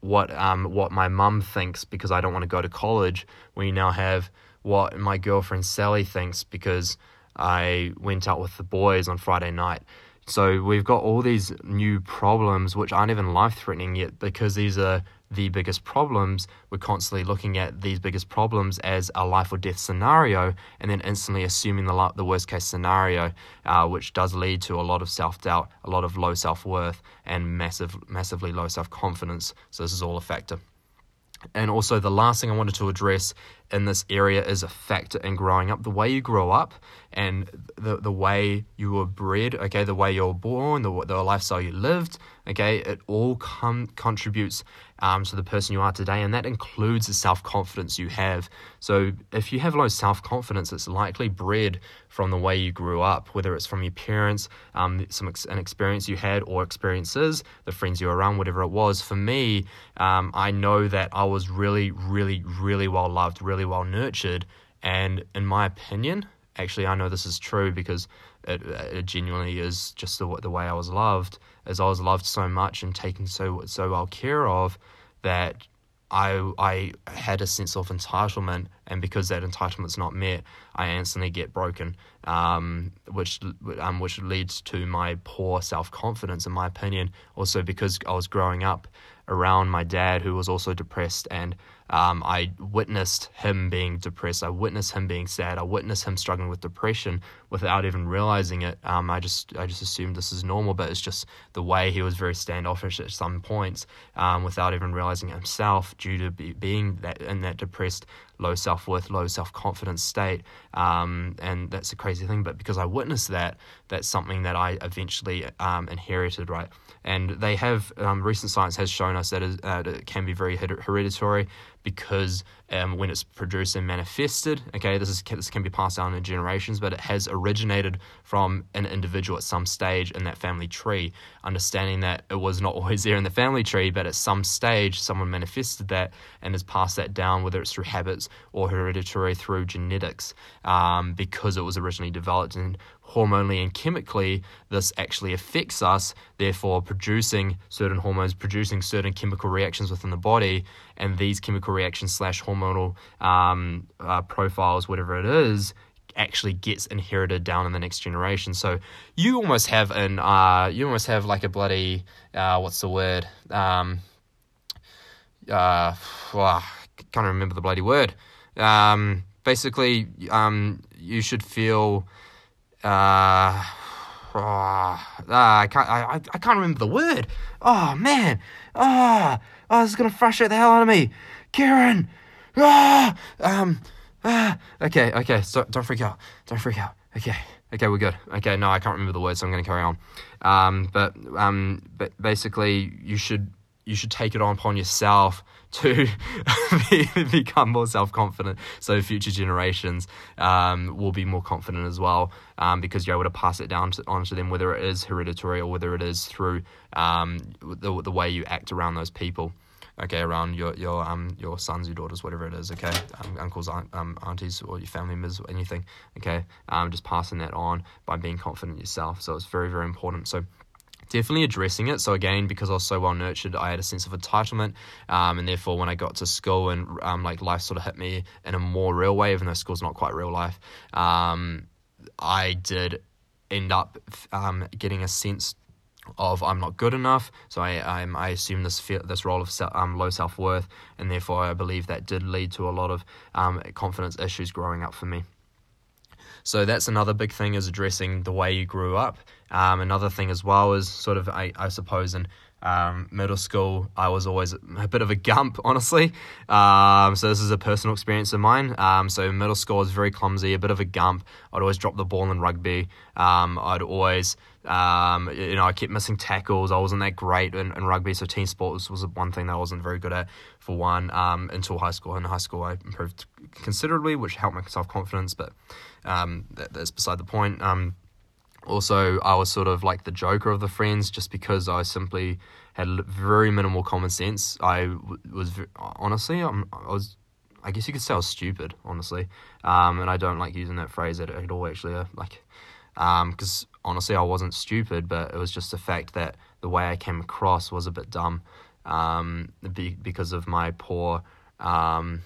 what um, what my mum thinks because I don't want to go to college. We now have what my girlfriend Sally thinks because I went out with the boys on Friday night. So we've got all these new problems which aren't even life threatening yet because these are the biggest problems, we're constantly looking at these biggest problems as a life or death scenario and then instantly assuming the, the worst case scenario, uh, which does lead to a lot of self doubt, a lot of low self worth, and massive, massively low self confidence. So, this is all a factor. And also, the last thing I wanted to address in this area is a factor in growing up. The way you grow up and the, the way you were bred, okay, the way you're born, the, the lifestyle you lived, okay, it all com- contributes um, to the person you are today, and that includes the self confidence you have. So, if you have low self confidence, it's likely bred from the way you grew up, whether it's from your parents, um, some ex- an experience you had, or experiences, the friends you were around, whatever it was. For me, um, I know that I was really, really, really well loved, really well nurtured, and in my opinion, actually, I know this is true because it, it genuinely is just the, the way I was loved, as I was loved so much and taken so so well care of that I I had a sense of entitlement, and because that entitlement's not met, I instantly get broken, um, which um, which leads to my poor self confidence, in my opinion. Also because I was growing up around my dad, who was also depressed, and um, I witnessed him being depressed. I witnessed him being sad. I witnessed him struggling with depression without even realizing it. Um, I just I just assumed this is normal, but it's just the way he was very standoffish at some points, um, without even realizing it himself, due to be, being that in that depressed, low self worth, low self confidence state. Um, and that's a crazy thing, but because I witnessed that, that's something that I eventually um, inherited, right? And they have um, recent science has shown us that uh, it can be very hereditary because um, when it's produced and manifested, okay, this is this can be passed down in generations, but it has originated from an individual at some stage in that family tree. Understanding that it was not always there in the family tree, but at some stage someone manifested that and has passed that down, whether it's through habits or hereditary through genetics, um, because it was originally developed in hormonally and chemically, this actually affects us, therefore producing certain hormones, producing certain chemical reactions within the body, and these chemical reactions slash hormonal um, uh, profiles, whatever it is, actually gets inherited down in the next generation. So you almost have an, uh, you almost have like a bloody, uh, what's the word? Um, uh, well, can't remember the bloody word. Um, basically, um, you should feel uh, oh, I can't. I, I can't remember the word. Oh man. Oh, oh, this is gonna frustrate the hell out of me. Kieran, ah, um, ah. Okay, okay. So don't freak out. Don't freak out. Okay, okay, we're good. Okay, no, I can't remember the words, so I'm going to carry on. Um, but um, but basically, you should you should take it on upon yourself to become more self confident. So future generations um, will be more confident as well um, because you're able to pass it down to, onto them, whether it is hereditary or whether it is through um, the, the way you act around those people. Okay, around your your um your sons, your daughters, whatever it is. Okay, um, uncles, aunt, um, aunties, or your family members, or anything. Okay, um, just passing that on by being confident yourself. So it's very very important. So definitely addressing it. So again, because I was so well nurtured, I had a sense of entitlement, um, and therefore when I got to school and um, like life sort of hit me in a more real way, even though school's not quite real life, um, I did end up um, getting a sense of I'm not good enough, so I I'm, I assume this this role of um, low self worth, and therefore I believe that did lead to a lot of um, confidence issues growing up for me. So that's another big thing is addressing the way you grew up. Um, another thing as well is sort of, I, I suppose, in um, middle school, I was always a bit of a gump, honestly. Um, so this is a personal experience of mine. Um, so middle school was very clumsy, a bit of a gump. I'd always drop the ball in rugby. Um, I'd always, um, you know, I kept missing tackles. I wasn't that great in, in rugby, so team sports was one thing that I wasn't very good at for one um, until high school. In high school, I improved considerably, which helped my self confidence. But that, that's beside the point Um, also I was sort of like the joker of the friends just because I simply had very minimal common sense. I was honestly I'm, I was I guess you could say I was stupid honestly, um, and I don't like using that phrase at, at all actually like because um, honestly I wasn't stupid, but it was just the fact that the way I came across was a bit dumb um, be, because of my poor um,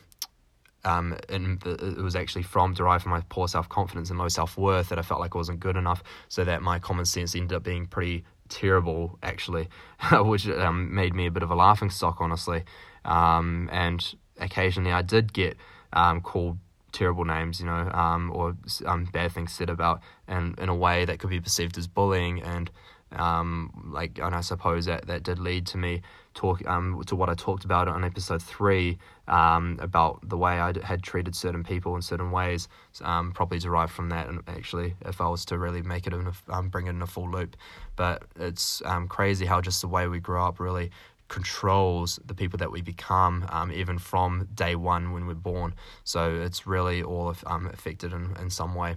um, and it was actually from derived from my poor self confidence and low self worth that I felt like I wasn't good enough, so that my common sense ended up being pretty terrible actually, which um, made me a bit of a laughing stock honestly. Um, and occasionally I did get um, called terrible names, you know, um, or um, bad things said about, and in a way that could be perceived as bullying and um, like, and I suppose that that did lead to me talk um, to what I talked about on episode three um, about the way I had treated certain people in certain ways, um, probably derived from that. And actually, if I was to really make it in a, um, bring it in a full loop, but it's um, crazy how just the way we grow up really controls the people that we become, um, even from day one when we're born. So it's really all um, affected in, in some way.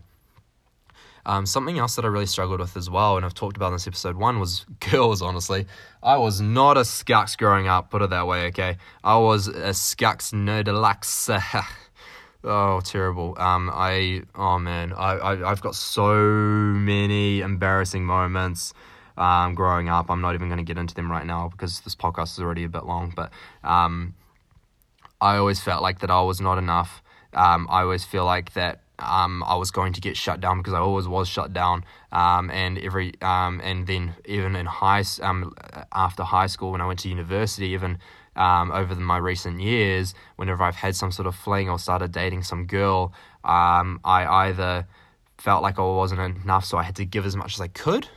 Um, something else that I really struggled with as well, and I've talked about in this episode one, was girls, honestly. I was not a skux growing up, put it that way, okay? I was a skux nerdalux. oh, terrible. Um, I, oh man, I, I, I've got so many embarrassing moments. Um, growing up, I'm not even going to get into them right now because this podcast is already a bit long. But um, I always felt like that I was not enough. Um, I always feel like that um, I was going to get shut down because I always was shut down. Um, and every um, and then even in high um, after high school when I went to university, even um, over the, my recent years, whenever I've had some sort of fling or started dating some girl, um, I either felt like I wasn't enough, so I had to give as much as I could.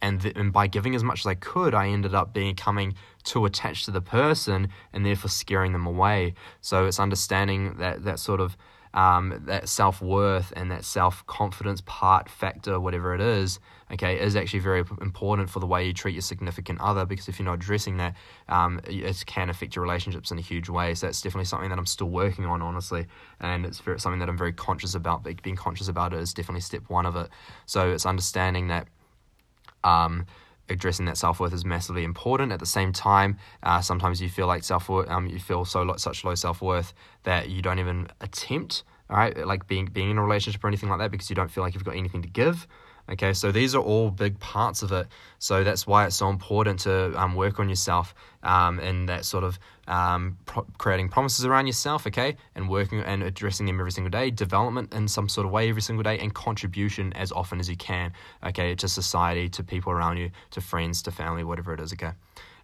And, th- and by giving as much as I could, I ended up becoming too attached to the person and therefore scaring them away. So it's understanding that that sort of um, that self worth and that self confidence part factor, whatever it is, okay, is actually very important for the way you treat your significant other. Because if you're not addressing that, um, it can affect your relationships in a huge way. So that's definitely something that I'm still working on, honestly, and it's something that I'm very conscious about. Being conscious about it is definitely step one of it. So it's understanding that. Um, addressing that self worth is massively important. At the same time, uh, sometimes you feel like self worth, um, you feel so such low self worth that you don't even attempt, all right, like being being in a relationship or anything like that because you don't feel like you've got anything to give. Okay, so these are all big parts of it. So that's why it's so important to um, work on yourself um, and that sort of um, pro- creating promises around yourself, okay, and working and addressing them every single day, development in some sort of way every single day, and contribution as often as you can, okay, to society, to people around you, to friends, to family, whatever it is, okay.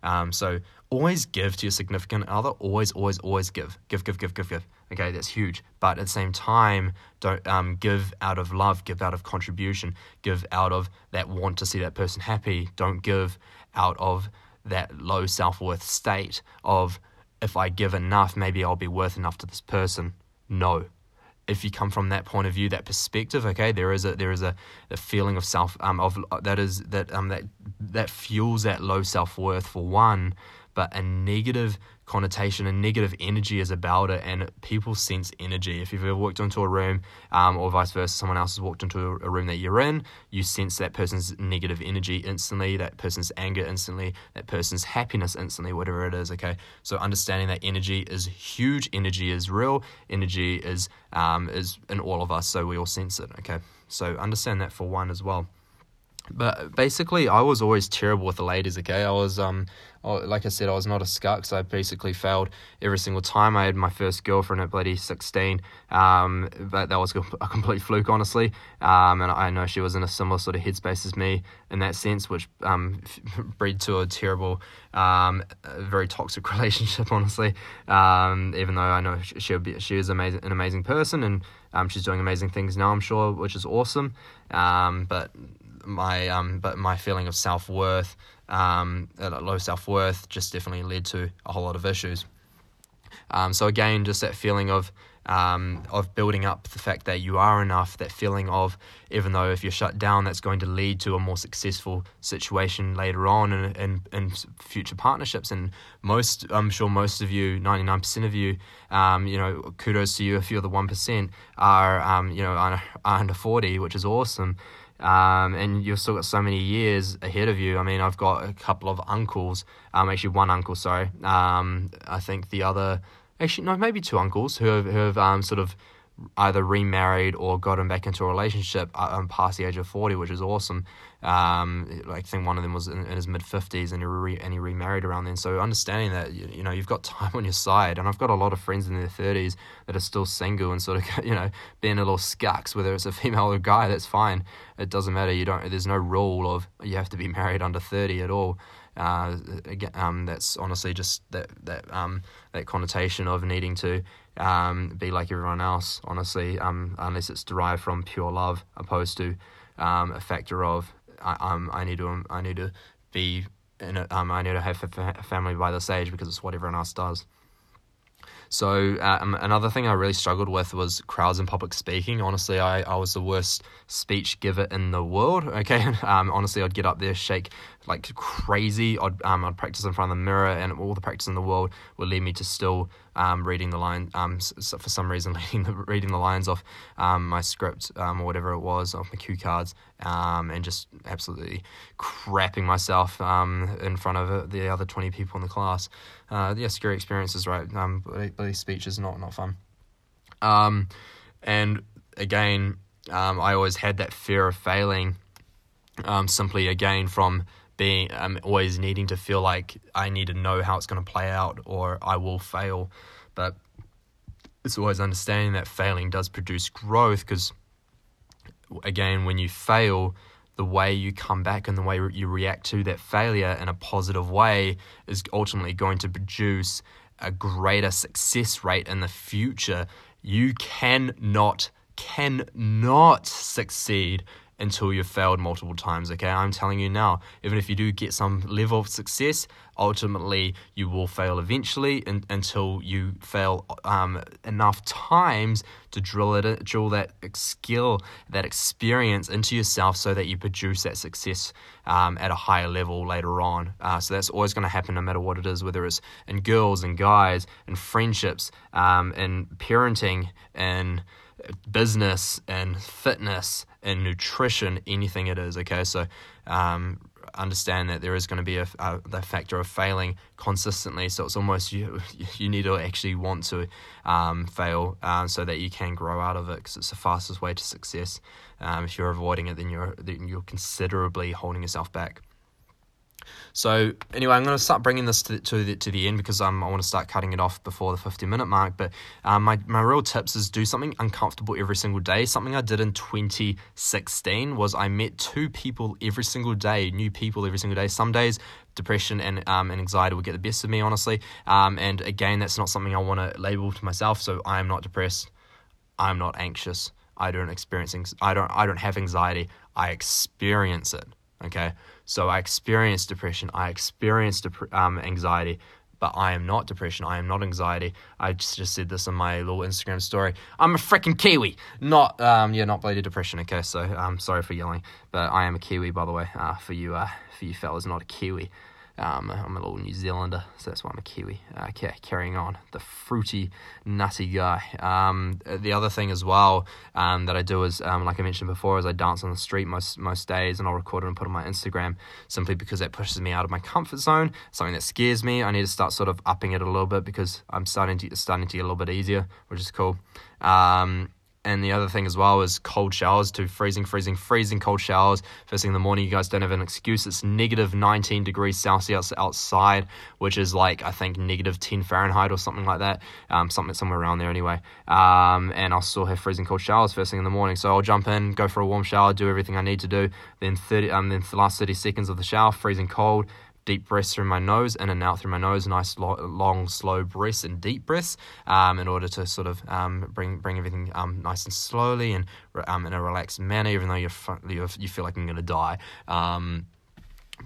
Um, so always give to your significant other. Always, always, always give. Give, give, give, give, give. Okay, that's huge. But at the same time, don't um, give out of love, give out of contribution, give out of that want to see that person happy. Don't give out of that low self worth state of if I give enough, maybe I'll be worth enough to this person. No. If you come from that point of view, that perspective, okay, there is a there is a, a feeling of self um of that is that um that that fuels that low self worth for one, but a negative connotation and negative energy is about it, and people sense energy. If you've ever walked into a room, um, or vice versa, someone else has walked into a room that you're in, you sense that person's negative energy instantly, that person's anger instantly, that person's happiness instantly, whatever it is. Okay, so understanding that energy is huge, energy is real, energy is um, is in all of us, so we all sense it. Okay, so understand that for one as well. But basically, I was always terrible with the ladies. Okay, I was um, like I said, I was not a scuck, so I basically failed every single time. I had my first girlfriend at bloody sixteen, um, but that was a complete fluke, honestly. Um, and I know she was in a similar sort of headspace as me in that sense, which um, bred to a terrible, um, very toxic relationship, honestly. Um, even though I know she be, she is amazing, an amazing person, and um, she's doing amazing things now, I'm sure, which is awesome. Um, but my um, but my feeling of self worth, um, low self worth, just definitely led to a whole lot of issues. Um, so again, just that feeling of um, of building up the fact that you are enough, that feeling of even though if you're shut down, that's going to lead to a more successful situation later on in, in, in future partnerships. And most, I'm sure most of you, 99% of you, um, you know, kudos to you if you're the 1%, are, um, you know, under 40, which is awesome. Um, and you've still got so many years ahead of you. I mean, I've got a couple of uncles, um, actually one uncle, sorry. Um, I think the other, actually no, maybe two uncles who have, who have um, sort of either remarried or gotten back into a relationship um, past the age of 40, which is awesome. Um, I think one of them was in, in his mid 50s and he, re, and he remarried around then. So understanding that, you, you, know, you've got time on your side. And I've got a lot of friends in their 30s that are still single and sort of, you know, being a little scucks, whether it's a female or a guy, that's fine. It doesn't matter. You don't, there's no rule of you have to be married under 30 at all. Uh, again, um, that's honestly just that, that, um, that connotation of needing to, um, be like everyone else, honestly, um, unless it's derived from pure love, opposed to um, a factor of I, um, I need to I need to be in a, um, I need to have a family by this age because it's what everyone else does. So um, another thing I really struggled with was crowds and public speaking. Honestly, I, I was the worst speech giver in the world. Okay, um, honestly, I'd get up there, shake like crazy. I'd um, I'd practice in front of the mirror, and all the practice in the world would lead me to still um, reading the line. Um, so for some reason, reading the reading the lines off um, my script um, or whatever it was off my cue cards, um, and just absolutely crapping myself um, in front of uh, the other twenty people in the class. Uh, yeah, scary experiences, right? Um, but, but speech is not not fun. Um, and again, um, I always had that fear of failing. Um, simply again from being um, always needing to feel like I need to know how it's going to play out or I will fail. But it's always understanding that failing does produce growth because, again, when you fail, the way you come back and the way you react to that failure in a positive way is ultimately going to produce a greater success rate in the future. You cannot, cannot succeed until you've failed multiple times. Okay, I'm telling you now, even if you do get some level of success, ultimately you will fail eventually in, until you fail um, enough times to drill it, drill that skill, that experience into yourself, so that you produce that success um, at a higher level later on. Uh, so that's always going to happen, no matter what it is, whether it's in girls and guys, in friendships, um, in parenting, and business and fitness and nutrition, anything it is. Okay, so um, understand that there is going to be a, a, the factor of failing consistently. So it's almost you you need to actually want to um, fail um, so that you can grow out of it because it's the fastest way to success. Um, if you're avoiding it, then you're then you're considerably holding yourself back. So anyway, I'm going to start bringing this to, to the to the end because um, I want to start cutting it off before the 50 minute mark. But um, my my real tips is do something uncomfortable every single day. Something I did in 2016 was I met two people every single day, new people every single day. Some days depression and um, and anxiety will get the best of me, honestly. Um, and again, that's not something I want to label to myself. So I am not depressed. I'm not anxious. I don't experience. I don't. I don't have anxiety. I experience it. Okay. So I experienced depression, I experienced um, anxiety, but I am not depression. I am not anxiety. I just, just said this in my little Instagram story. I'm a freaking Kiwi, not um yeah, not bloody depression. Okay, so I'm um, sorry for yelling, but I am a Kiwi by the way. Uh, for you uh, for you fellas, not a Kiwi. Um, I'm a little New Zealander, so that's why I'm a Kiwi. Uh, okay, carrying on, the fruity, nutty guy. Um, the other thing as well um, that I do is, um, like I mentioned before, is I dance on the street most most days, and I'll record it and put it on my Instagram simply because that pushes me out of my comfort zone. Something that scares me. I need to start sort of upping it a little bit because I'm starting to starting to get a little bit easier, which is cool. Um, and the other thing as well is cold showers to freezing, freezing, freezing cold showers. First thing in the morning, you guys don't have an excuse. It's negative 19 degrees Celsius outside, which is like, I think, negative 10 Fahrenheit or something like that. Um, something somewhere around there anyway. Um, and I'll still have freezing cold showers first thing in the morning. So I'll jump in, go for a warm shower, do everything I need to do. Then 30, um, then the last 30 seconds of the shower, freezing cold deep breaths through my nose, in and out through my nose, nice long, slow breaths and deep breaths, um, in order to sort of um, bring bring everything um, nice and slowly and um, in a relaxed manner, even though you're, you're you feel like I'm going to die. Um,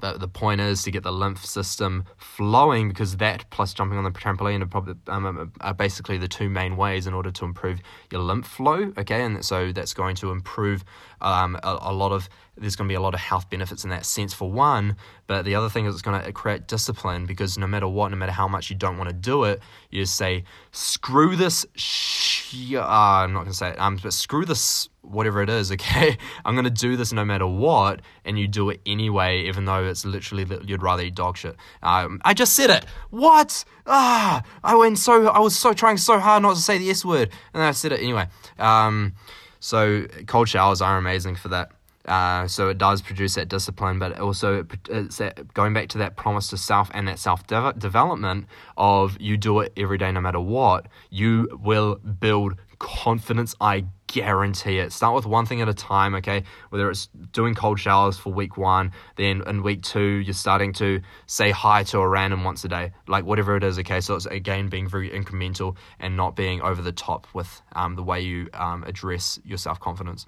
but the point is to get the lymph system flowing because that plus jumping on the trampoline are probably um, are basically the two main ways in order to improve your lymph flow. Okay, and so that's going to improve um, a, a, lot of there's going to be a lot of health benefits in that sense for one. But the other thing is it's going to create discipline because no matter what, no matter how much you don't want to do it, you just say screw this. Sh- uh, I'm not going to say it, um, but screw this whatever it is, okay? I'm going to do this no matter what, and you do it anyway, even though it's literally you'd rather eat dog shit. Um, I just said it. What? Ah, I went so, I was so trying so hard not to say the S word, and I said it anyway. Um, so cold showers are amazing for that. Uh, so it does produce that discipline, but also it's that, going back to that promise to self and that self development of you do it every day no matter what, you will build confidence. I guarantee it. Start with one thing at a time, okay? Whether it's doing cold showers for week one, then in week two, you're starting to say hi to a random once a day, like whatever it is, okay? So it's again being very incremental and not being over the top with um, the way you um, address your self confidence.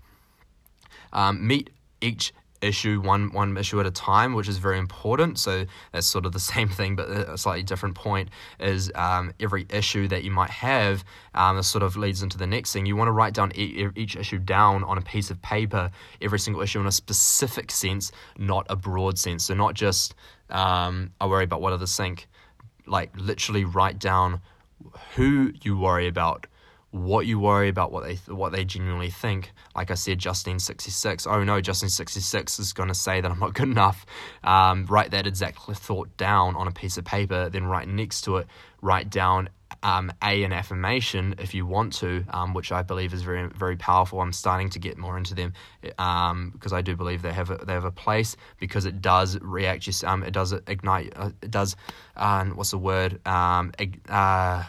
Um, meet each issue one one issue at a time, which is very important. So that's sort of the same thing, but a slightly different point is um, every issue that you might have. Um, this sort of leads into the next thing. You want to write down e- each issue down on a piece of paper, every single issue in a specific sense, not a broad sense. So not just um, I worry about what others think. Like literally write down who you worry about what you worry about, what they what they genuinely think. Like I said, Justine sixty six. Oh no, Justine sixty six is going to say that I'm not good enough. Um, write that exact thought down on a piece of paper. Then right next to it, write down um, a an affirmation if you want to, um, which I believe is very very powerful. I'm starting to get more into them um, because I do believe they have a, they have a place because it does react. Just um, it does ignite. Uh, it does. Uh, what's the word? Um, uh,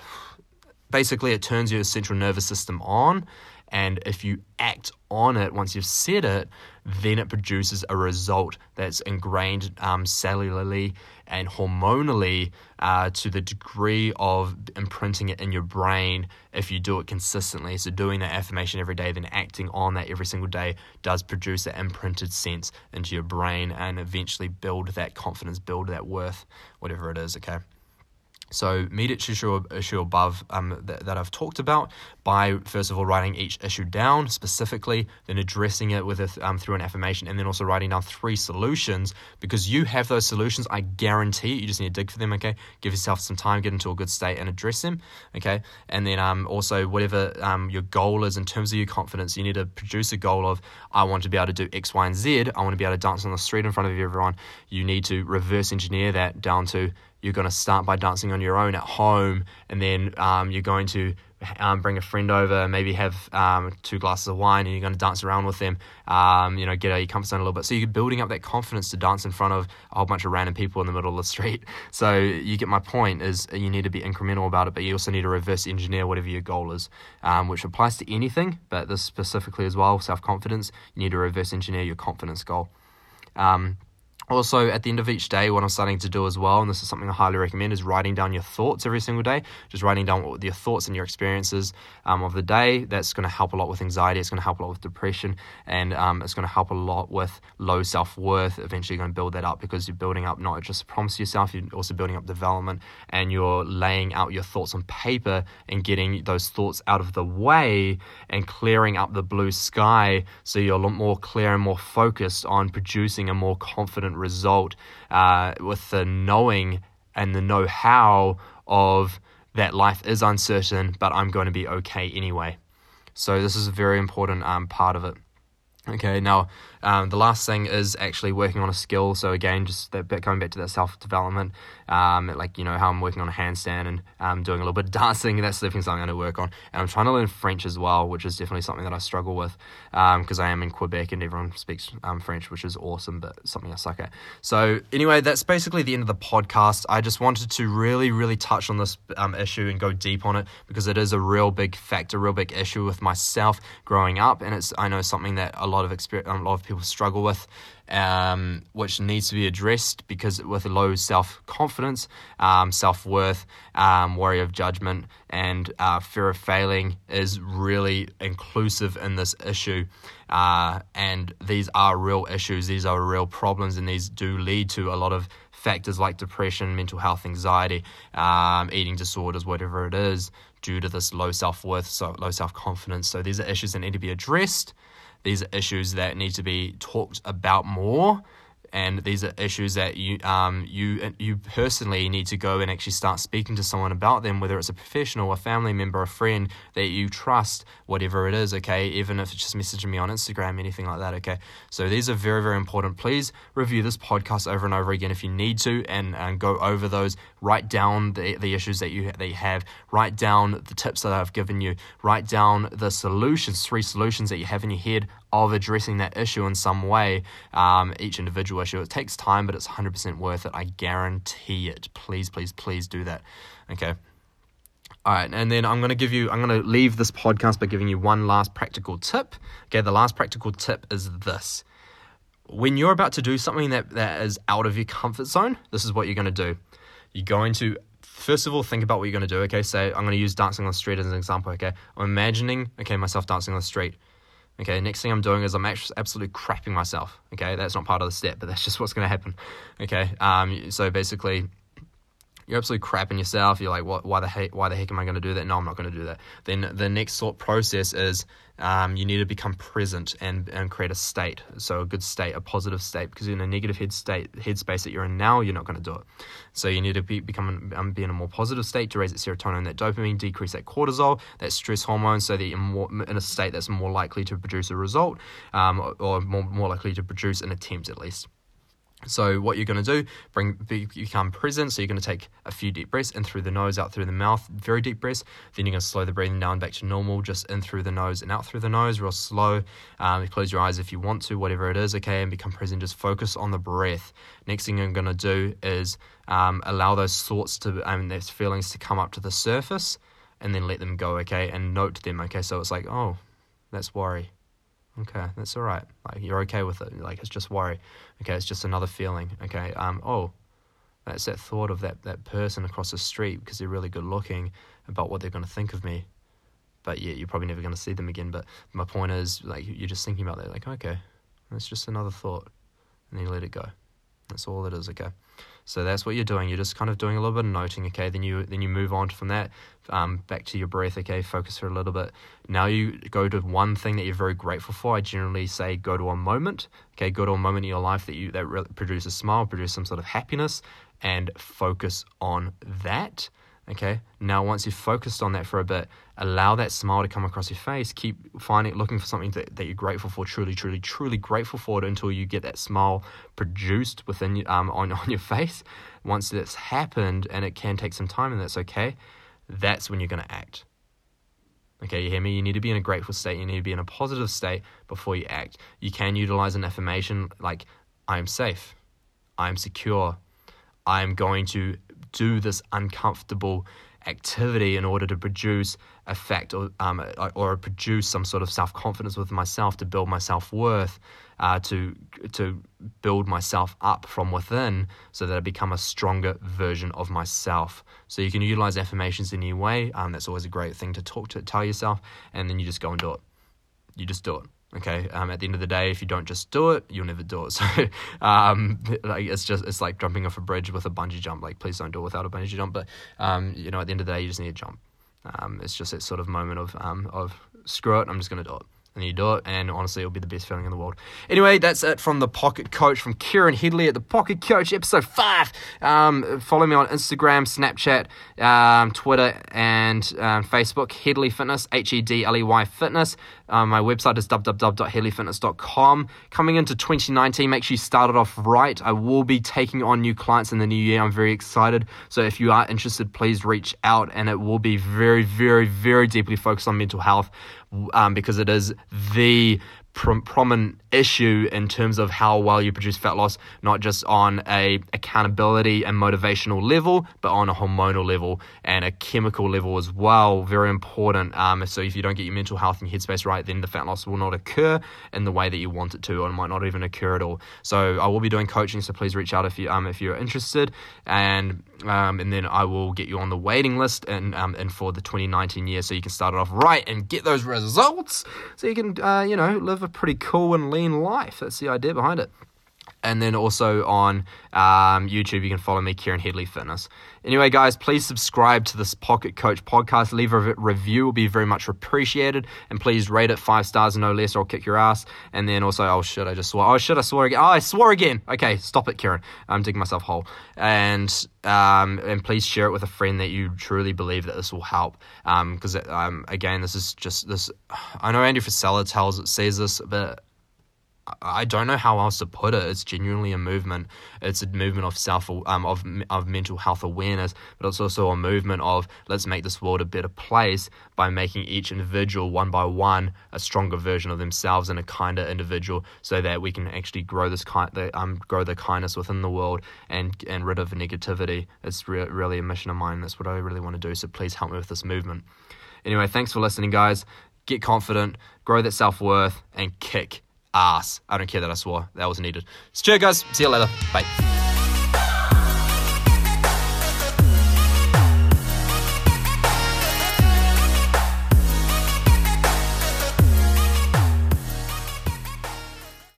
basically it turns your central nervous system on and if you act on it once you've said it then it produces a result that's ingrained um, cellularly and hormonally uh, to the degree of imprinting it in your brain if you do it consistently. So doing that affirmation every day then acting on that every single day does produce that imprinted sense into your brain and eventually build that confidence build that worth whatever it is okay so meet each issue, issue above um, that, that, I've talked about by first of all writing each issue down specifically, then addressing it with a, um, through an affirmation, and then also writing down three solutions because you have those solutions. I guarantee you, you just need to dig for them. Okay, give yourself some time, get into a good state, and address them. Okay, and then um, also whatever um, your goal is in terms of your confidence, you need to produce a goal of I want to be able to do X, Y, and Z. I want to be able to dance on the street in front of everyone. You need to reverse engineer that down to you're going to start by dancing on your own at home, and then um, you're going to um, bring a friend over, maybe have um, two glasses of wine, and you're going to dance around with them. Um, you know, get out your comfort zone a little bit. So you're building up that confidence to dance in front of a whole bunch of random people in the middle of the street. So you get my point. Is you need to be incremental about it, but you also need to reverse engineer whatever your goal is, um, which applies to anything, but this specifically as well. Self confidence. You need to reverse engineer your confidence goal. Also, at the end of each day, what I'm starting to do as well, and this is something I highly recommend, is writing down your thoughts every single day. Just writing down your thoughts and your experiences um, of the day. That's going to help a lot with anxiety. It's going to help a lot with depression, and um, it's going to help a lot with low self worth. Eventually, you're going to build that up because you're building up not just promise to yourself, you're also building up development, and you're laying out your thoughts on paper and getting those thoughts out of the way and clearing up the blue sky so you're a lot more clear and more focused on producing a more confident result uh, with the knowing and the know how of that life is uncertain, but I'm going to be okay anyway. So, this is a very important um, part of it. Okay, now um, the last thing is actually working on a skill. So again, just that bit, going back to that self development, um, like you know how I'm working on a handstand and um, doing a little bit of dancing. That's definitely something I'm going to work on. And I'm trying to learn French as well, which is definitely something that I struggle with because um, I am in Quebec and everyone speaks um, French, which is awesome, but something I suck at. So anyway, that's basically the end of the podcast. I just wanted to really, really touch on this um, issue and go deep on it because it is a real big factor, real big issue with myself growing up, and it's I know something that a lot of experience, a lot of people struggle with, um, which needs to be addressed because with low self confidence, um, self worth, um, worry of judgment, and uh, fear of failing is really inclusive in this issue. Uh, and these are real issues, these are real problems, and these do lead to a lot of factors like depression, mental health, anxiety, um, eating disorders, whatever it is, due to this low self worth, so low self confidence. So these are issues that need to be addressed. These are issues that need to be talked about more and these are issues that you um, you you personally need to go and actually start speaking to someone about them, whether it's a professional, a family member, a friend that you trust, whatever it is. Okay, even if it's just messaging me on Instagram, anything like that. Okay, so these are very very important. Please review this podcast over and over again if you need to, and, and go over those. Write down the, the issues that you that you have. Write down the tips that I've given you. Write down the solutions, three solutions that you have in your head of addressing that issue in some way, um, each individual issue. It takes time, but it's 100% worth it. I guarantee it. Please, please, please do that. Okay. All right, and then I'm going to give you, I'm going to leave this podcast by giving you one last practical tip. Okay, the last practical tip is this. When you're about to do something that, that is out of your comfort zone, this is what you're going to do. You're going to first of all think about what you're going to do okay say i'm going to use dancing on the street as an example okay i'm imagining okay myself dancing on the street Okay, next thing I'm doing is I'm actually absolutely crapping myself. Okay, that's not part of the step, but that's just what's going to happen. Okay, um, so basically, you're absolutely crapping yourself. You're like, what? Why the heck? Why the heck am I going to do that? No, I'm not going to do that. Then the next thought process is um, you need to become present and, and create a state. So a good state, a positive state, because in a negative head state, headspace that you're in now, you're not going to do it. So you need to be become um, be in a more positive state to raise that serotonin, that dopamine, decrease that cortisol, that stress hormone, so that you're more in a state that's more likely to produce a result, um, or more more likely to produce an attempt at least. So what you're going to do, bring become present. So you're going to take a few deep breaths in through the nose, out through the mouth, very deep breaths. Then you're going to slow the breathing down back to normal, just in through the nose and out through the nose, real slow. Um, close your eyes if you want to, whatever it is, okay, and become present. Just focus on the breath. Next thing you're going to do is um, allow those thoughts to, um, those feelings to come up to the surface, and then let them go, okay, and note them, okay. So it's like, oh, that's worry Okay, that's all right. Like you're okay with it. Like it's just worry. Okay, it's just another feeling. Okay. Um. Oh, that's that thought of that that person across the street because they're really good looking about what they're going to think of me. But yeah, you're probably never going to see them again. But my point is, like, you're just thinking about that. Like, okay, that's just another thought, and then you let it go. That's all it is. Okay. So that's what you're doing. You're just kind of doing a little bit of noting, okay? Then you then you move on from that um, back to your breath, okay? Focus for a little bit. Now you go to one thing that you're very grateful for. I generally say go to a moment, okay? Go to a moment in your life that you that re- produces a smile, produce some sort of happiness, and focus on that. Okay. Now, once you've focused on that for a bit, allow that smile to come across your face. Keep finding, looking for something that, that you're grateful for, truly, truly, truly grateful for it until you get that smile produced within um, on, on your face. Once that's happened, and it can take some time, and that's okay, that's when you're going to act. Okay, you hear me? You need to be in a grateful state. You need to be in a positive state before you act. You can utilize an affirmation like, I am safe. I am secure. I am going to do this uncomfortable activity in order to produce effect or um, or produce some sort of self confidence with myself to build my self worth, uh, to to build myself up from within, so that I become a stronger version of myself. So you can utilize affirmations in any way. Um, that's always a great thing to talk to tell yourself, and then you just go and do it. You just do it. Okay. Um, at the end of the day, if you don't just do it, you'll never do it. So, um, like it's just it's like jumping off a bridge with a bungee jump. Like, please don't do it without a bungee jump. But um, you know, at the end of the day, you just need to jump. Um, it's just that sort of moment of um, of screw it, I'm just gonna do it and you do it, and honestly, it'll be the best feeling in the world. Anyway, that's it from the Pocket Coach, from Kieran Hedley at the Pocket Coach, episode five. Um, follow me on Instagram, Snapchat, um, Twitter, and um, Facebook, Hedley Fitness, H E D L E Y Fitness. Um, my website is www.hedleyfitness.com. Coming into 2019, make sure you start it off right. I will be taking on new clients in the new year. I'm very excited. So if you are interested, please reach out, and it will be very, very, very deeply focused on mental health um, because it is the prominent issue in terms of how well you produce fat loss, not just on a accountability and motivational level, but on a hormonal level and a chemical level as well. Very important. Um, so if you don't get your mental health and headspace right, then the fat loss will not occur in the way that you want it to, or it might not even occur at all. So I will be doing coaching. So please reach out if you um if you're interested, and um, and then I will get you on the waiting list and um and for the 2019 year, so you can start it off right and get those results, so you can uh, you know live a pretty cool and lean life. That's the idea behind it. And then also on um, YouTube, you can follow me, Kieran Hedley Fitness. Anyway, guys, please subscribe to this Pocket Coach podcast. Leave a review, will be very much appreciated. And please rate it five stars and no less, or I'll kick your ass. And then also, oh shit, I just swore. Oh shit, I swore again. Oh, I swore again. Okay, stop it, Kieran. I'm digging myself a hole. And um, and please share it with a friend that you truly believe that this will help. Because um, um, again, this is just this. I know Andy Frisella tells it says this, but I don't know how else to put it. It's genuinely a movement. It's a movement of self, um, of of mental health awareness, but it's also a movement of let's make this world a better place by making each individual one by one a stronger version of themselves and a kinder individual, so that we can actually grow this kind, the, um, grow the kindness within the world and and rid of negativity. It's re- really a mission of mine. That's what I really want to do. So please help me with this movement. Anyway, thanks for listening, guys. Get confident, grow that self worth, and kick ass. I don't care that I swore. That was needed. Cheers, guys. See you later. Bye.